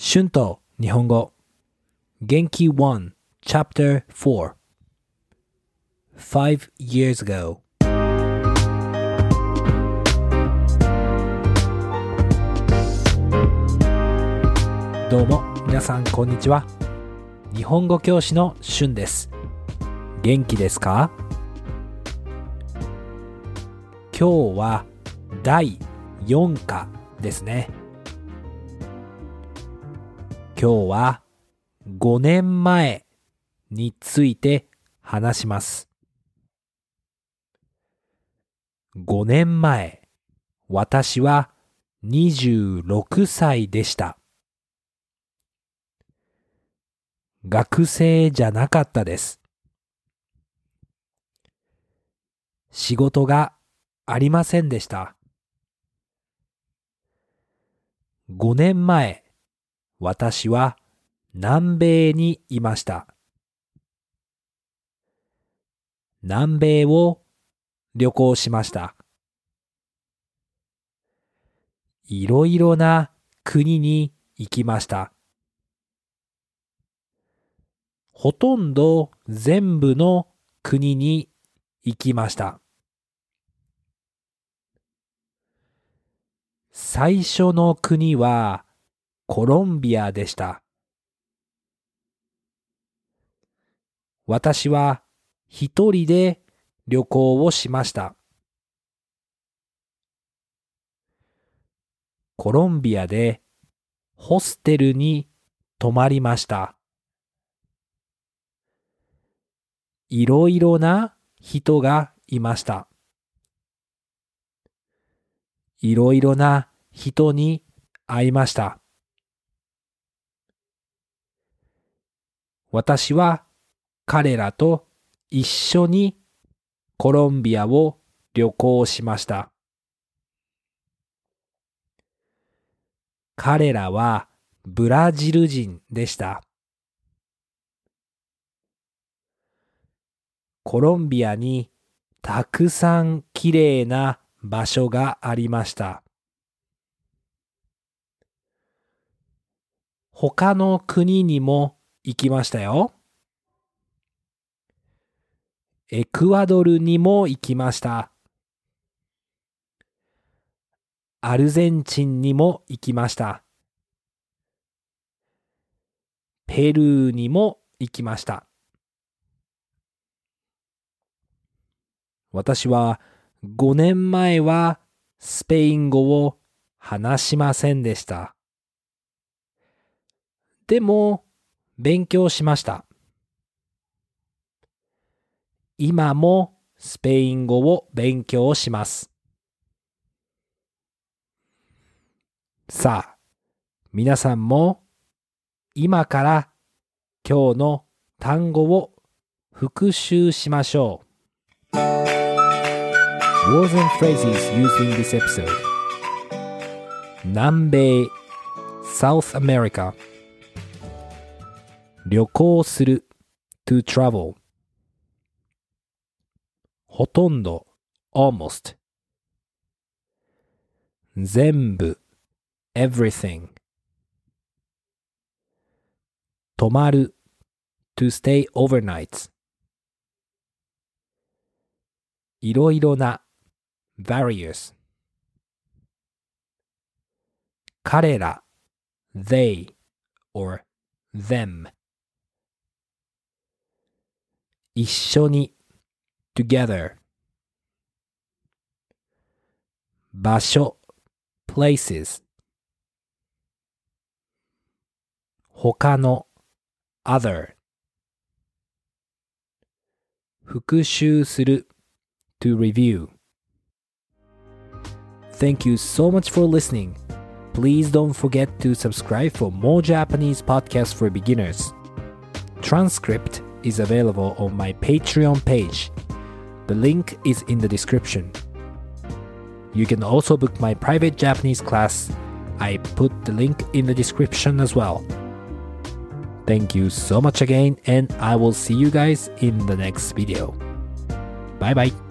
春と日本語。元気1 Chapter 4 Five years ago どうも皆さんこんにちは。日本語教師の春です。元気ですか？今日は第4課ですね。今日は5年前について話します。5年前、私は26歳でした。学生じゃなかったです。仕事がありませんでした。5年前、私は南米にいました。南米を旅行しました。いろいろな国に行きました。ほとんど全部の国に行きました。最初の国はコロンビアでした。私は一人で旅行をしました。コロンビアでホステルに泊まりました。いろいろな人がいました。いろいろな人に会いました。私は彼らと一緒にコロンビアを旅行しました。彼らはブラジル人でした。コロンビアにたくさんきれいな場所がありました。他の国にも行きましたよ。エクアドルにも行きました。アルゼンチンにも行きました。ペルーにも行きました。私は5年前はスペイン語を話しませんでした。でも勉強しました。今もスペイン語を勉強します。さあ、皆さんも今から今日の単語を復習しましょう。Words and phrases used in this episode 南米 South America 旅行する to travel ほとんど almost 全部 everything 泊まる to stay overnight いろいろな various 彼ら they or them 一緒に together 場所 places 他の other 復習する to review Thank you so much for listening. Please don't forget to subscribe for more Japanese podcasts for beginners. Transcript is available on my Patreon page. The link is in the description. You can also book my private Japanese class. I put the link in the description as well. Thank you so much again, and I will see you guys in the next video. Bye bye.